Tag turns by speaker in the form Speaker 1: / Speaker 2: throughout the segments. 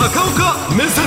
Speaker 1: 高岡目線。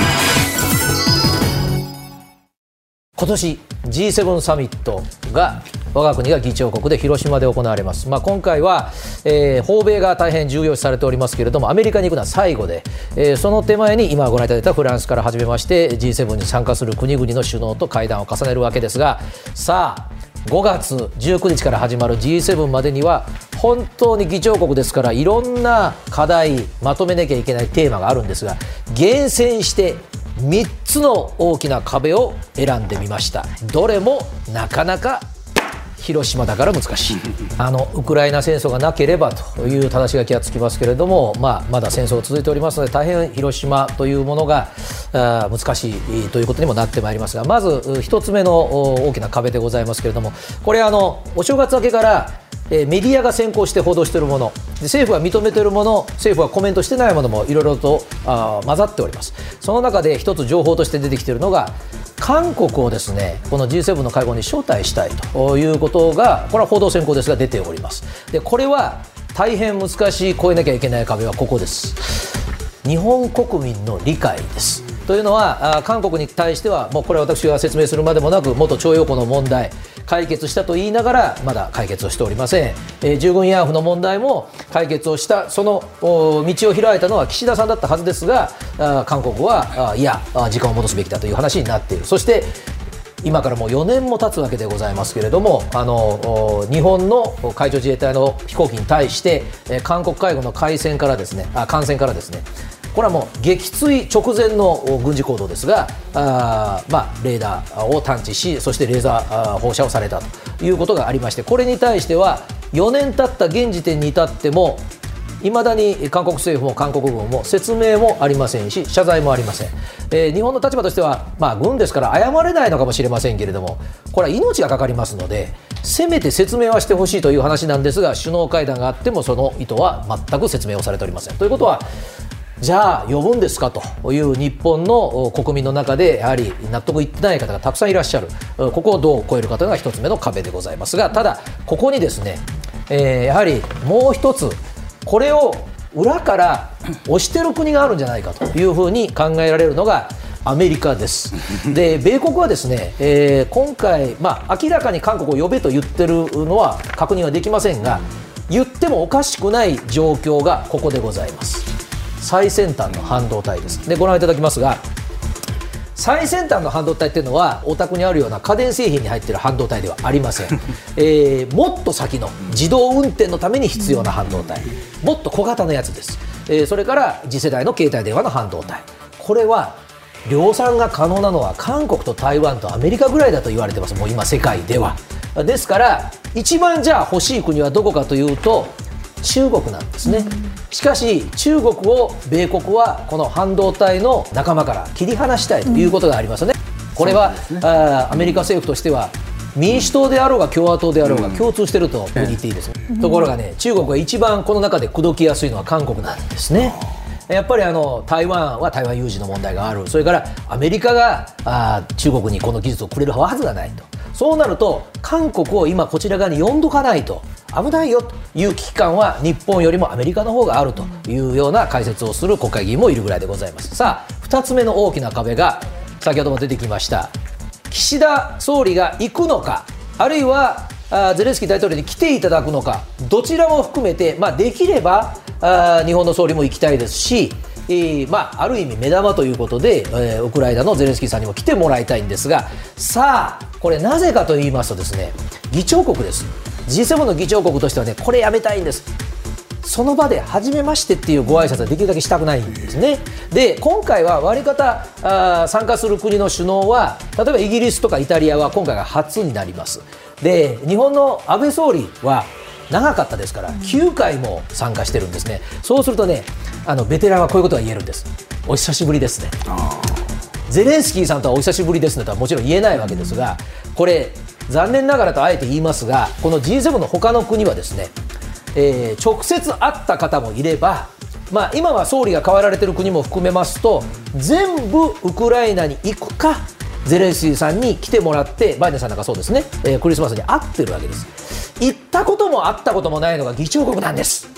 Speaker 2: 今年 G7 サミットが我が国が議長国で広島で行われます、まあ、今回は、えー、訪米が大変重要視されておりますけれどもアメリカに行くのは最後で、えー、その手前に今ご覧いただいたフランスから始めまして G7 に参加する国々の首脳と会談を重ねるわけですがさあ5月19日から始まる G7 までには本当に議長国ですからいろんな課題まとめなきゃいけないテーマがあるんですが厳選して3つの大きな壁を選んでみました。どれもなかなか広島だから難しい。あのウクライナ戦争がなければという正し書きがつきますけれども、まあ、まだ戦争が続いておりますので大変広島というものがあ難しいということにもなってまいりますがまず1つ目の大きな壁でございますけれどもこれあのお正月明けからえメディアが先行して報道しているもの。で政府が認めているもの政府はコメントしてないものもいろいろとあ混ざっております。その中で一つ情報として出てきているのが韓国をですねこの G7 の会合に招待したいということがこれは報道先行ですが出ております。でこれは大変難しい越えなきゃいけない壁はここです。日本国民の理解です。というのは韓国に対してはもうこれは私が説明するまでもなく元徴用工の問題解決したと言いながらまだ解決をしておりません、えー、従軍慰安婦の問題も解決をしたその道を開いたのは岸田さんだったはずですが韓国はいや時間を戻すべきだという話になっている。そして今からもう4年も経つわけでございますけれどもあの日本の海上自衛隊の飛行機に対して韓国海軍の海戦からですね艦船からですねこれはもう撃墜直前の軍事行動ですがあ、まあ、レーダーを探知しそしてレーザー放射をされたということがありましてこれに対しては4年経った現時点に至ってもいまだに韓国政府も韓国軍も説明もありませんし謝罪もありません、えー、日本の立場としては、まあ、軍ですから謝れないのかもしれませんけれどもこれは命がかかりますのでせめて説明はしてほしいという話なんですが首脳会談があってもその意図は全く説明をされておりません。ということはじゃあ呼ぶんですか？という日本の国民の中でやはり納得いってない方がたくさんいらっしゃるここをどう超えるかというのが一つ目の壁でございますがただここにですね、えー、やはりもう一つこれを裏から押してる国があるんじゃないかというふうに考えられるのがアメリカです。で、米国はですね、えー、今回、まあ、明らかに韓国を呼べと言ってるのは確認はできませんが、言ってもおかしくない状況がここでございます。最先端の半導体です。でご覧いただきますが最先端の半導体っていうのはお宅にあるような家電製品に入っている半導体ではありません、えー、もっと先の自動運転のために必要な半導体。もっと小型のやつです、えー、それから次世代の携帯電話の半導体。これは量産が可能なのは韓国と台湾とアメリカぐらいだと言われてます。もう今世界では。ですから一番じゃあ欲しい国はどこかというと中国なんですね、しかし中国を米国はこの半導体の仲間から切り離したいということがありますよね、これは、ね、あアメリカ政府としては民主党であろうが共和党であろうが共通していると言っていいです、ね、ところがね中国が一番この中で口説きやすいのは韓国なんですね。やっぱりあの台湾は台湾有事の問題がある、それからアメリカがあ中国にこの技術をくれるはずがないと、そうなると、韓国を今、こちら側に呼んどかないと、危ないよという危機感は日本よりもアメリカの方があるというような解説をする国会議員もいるぐらいでございます。さあ2つ目の大きな壁が先ほども出てきました。岸田総理が行くのかあるいはゼレンスキー大統領に来ていただくのかどちらも含めて、まあ、できれば日本の総理も行きたいですしえー、まあ、ある意味目玉ということで、えー、ウクライナのゼレンスキーさんにも来てもらいたいんですがさあこれなぜかと言いますとですね議長国です G7 の議長国としてはねこれやめたいんですその場で初めましてっていうご挨拶はできるだけしたくないんですね。で今回は割り方あ参加する国の首脳は例えばイギリスとかイタリアは今回が初になります。で日本の安倍総理は長かったですから9回も参加してるんですね。そうするとねあのベテランはこういうことが言えるんです。お久しぶりですね。ゼレンスキーさんとはお久しぶりですねとはもちろん言えないわけですがこれ残念ながらとあえて言いますがこの G7 の他の国はですね、えー、直接会った方もいれば、まあ、今は総理が変わられている国も含めますと全部ウクライナに行くかゼレンスキーさんに来てもらってバイデンさんなんかそうですね、えー、クリスマスに会ってるわけです行ったことも会ったこともないのが議長国なんです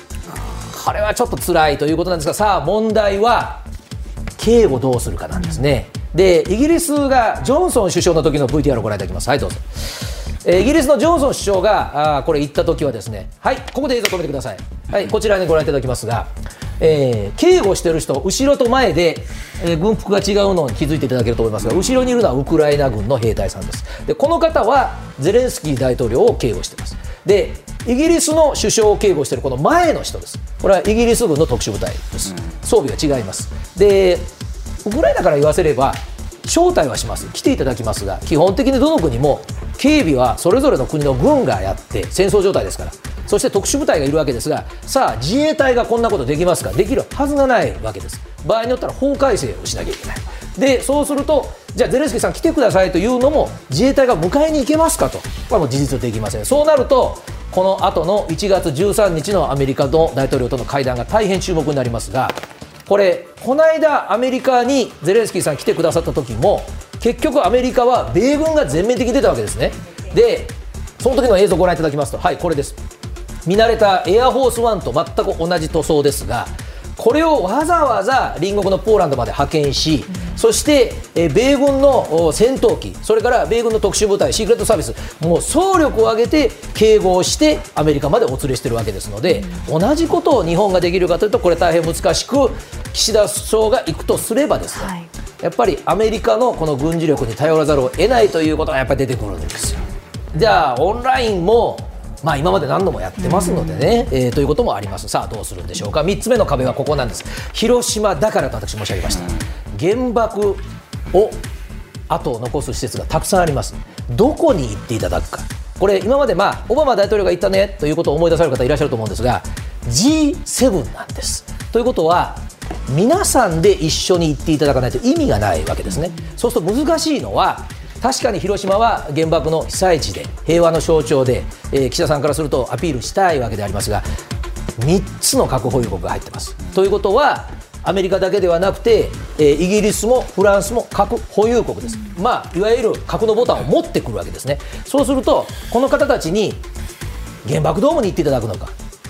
Speaker 2: これはちょっと辛いということなんですがさあ問題は警護どうするかなんですね。でイギリスがジョンソン首相の時の VTR をご覧いただきます。はいどうぞ。えイギリスのジョンソン首相があこれ言った時はですねはいここで映像止めてください。はいこちらにご覧いただきますが。えー、警護してる人、後ろと前で、えー、軍服が違うのに気づいていただけると思いますが、後ろにいるのはウクライナ軍の兵隊さんです。でこの方はゼレンスキー大統領を警護しています。でイギリスの首相を警護しているこの前の人です。これはイギリス軍の特殊部隊です。装備が違います。でウクライナから言わせれば招待はします。来ていただきますが基本的にどの国も警備はそれぞれの国の軍がやって戦争状態ですから。そして特殊部隊がいるわけですがさあ自衛隊がこんなことできますか？できるはずがないわけです。場合によったら法改正をしなきゃいけない。でそうするとじゃあゼレンスキーさん来てくださいというのも自衛隊が迎えに行けますかと。これはもう事実できません。そうなるとこの後の1月13日のアメリカの大統領との会談が大変注目になりますがこれこの間アメリカにゼレンスキーさん来てくださった時も結局アメリカは米軍が全面的に出たわけですね。でその時の映像をご覧いただきますとはいこれです。見慣れたエアフォースワンと全く同じ塗装ですがこれをわざわざ隣国のポーランドまで派遣し、そして、え米軍の戦闘機、それから米軍の特殊部隊、シークレットサービス、もう総力を挙げて警護をしてアメリカまでお連れしているわけですので、同じことを日本ができるかというと、これ、大変難しく、岸田首相が行くとすればですね、はい、やっぱりアメリカのこの軍事力に頼らざるを得ないということがやっぱり出てくるんですよ。じゃあオンラインもまあ、今まで何度もやってますのでね、えー、ということもあります、さあどうするんでしょうか、3つ目の壁はここなんです、広島だからと私、申し上げました、原爆を後を残す施設がたくさんあります、どこに行っていただくか、これ、今まで、まあ、オバマ大統領が言ったねということを思い出される方いらっしゃると思うんですが、G7 なんです。ということは、皆さんで一緒に行っていただかないと意味がないわけですね。そうすると難しいのは確かに広島は原爆の被災地で平和の象徴で、えー、岸田さんからするとアピールしたいわけでありますが3つの核保有国が入ってます。ということはアメリカだけではなくて、えー、イギリスもフランスも核保有国です、まあ、いわゆる核のボタンを持ってくるわけですね、そうすると、この方たちに原爆ドームに行っていただくのか、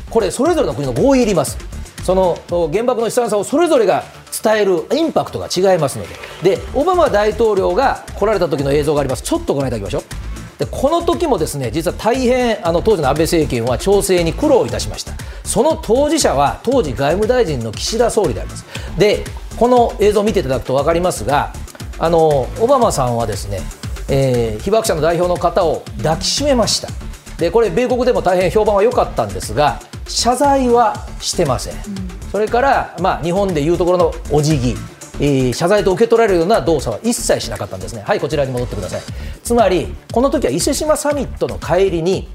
Speaker 2: これ、それぞれの国の合意いります、その原爆の悲惨さをそれぞれが伝えるインパクトが違いますので。でオバマ大統領が来られた時の映像があります。ちょっとご覧いただきましょう。でこの時もですね実は大変あの当時の安倍政権は調整に苦労いたしました。その当事者は当時外務大臣の岸田総理であります。でこの映像を見ていただくと分かりますがあのオバマさんはですね、えー、被爆者の代表の方を抱きしめました。でこれ米国でも大変評判は良かったんですが謝罪はしてません、うん。それから、まあ、日本でいうところのお辞儀、えー、謝罪と受け取られるような動作は一切しなかったんですね。はい、こちらに戻ってください。つまり、この時は伊勢志摩サミットの帰りに、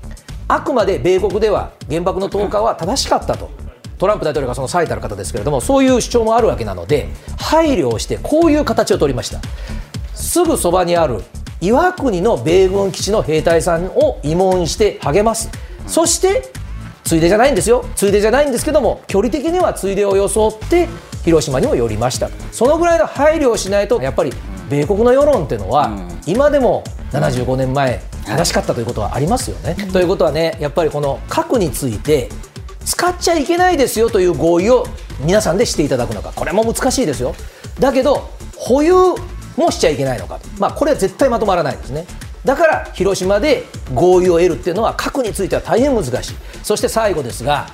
Speaker 2: あくまで米国では原爆の投下は正しかったと。トランプ大統領がその最たる方ですけれども、そういう主張もあるわけなので、配慮をして、こういう形を取りました。すぐそばにある岩国の米軍基地の兵隊さんを慰問して励ます。そしてついでじゃないんですよ。ついでじゃないんですけども距離的にはついでを装って広島にも寄りました。そのぐらいの配慮をしないとやっぱり米国の世論っていうのは、今でも75年前正しかったということはありますよね。ということはねやっぱりこの核について使っちゃいけないですよという合意を皆さんでしていただくのか。これも難しいですよ。だけど保有もしちゃいけないのかまあ、これは絶対まとまらないですねだから広島で合意を得るっていうのは核については大変難しい。そして最後ですが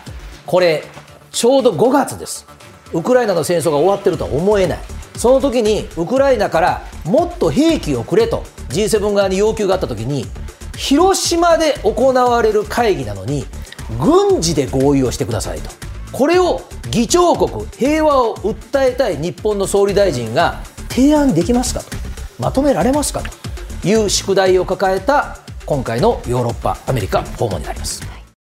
Speaker 2: これちょうど5月です。ウクライナの戦争が終わってるとは思えない。その時にウクライナからもっと兵器をくれと G7 側に要求があった時に広島で行われる会議なのに軍事で合意をしてくださいと。これを議長国平和を訴えたい日本の総理大臣が提案できますかと。まとめられますかと。いう宿題を抱えた今回のヨーロッパアメリカ訪問になります。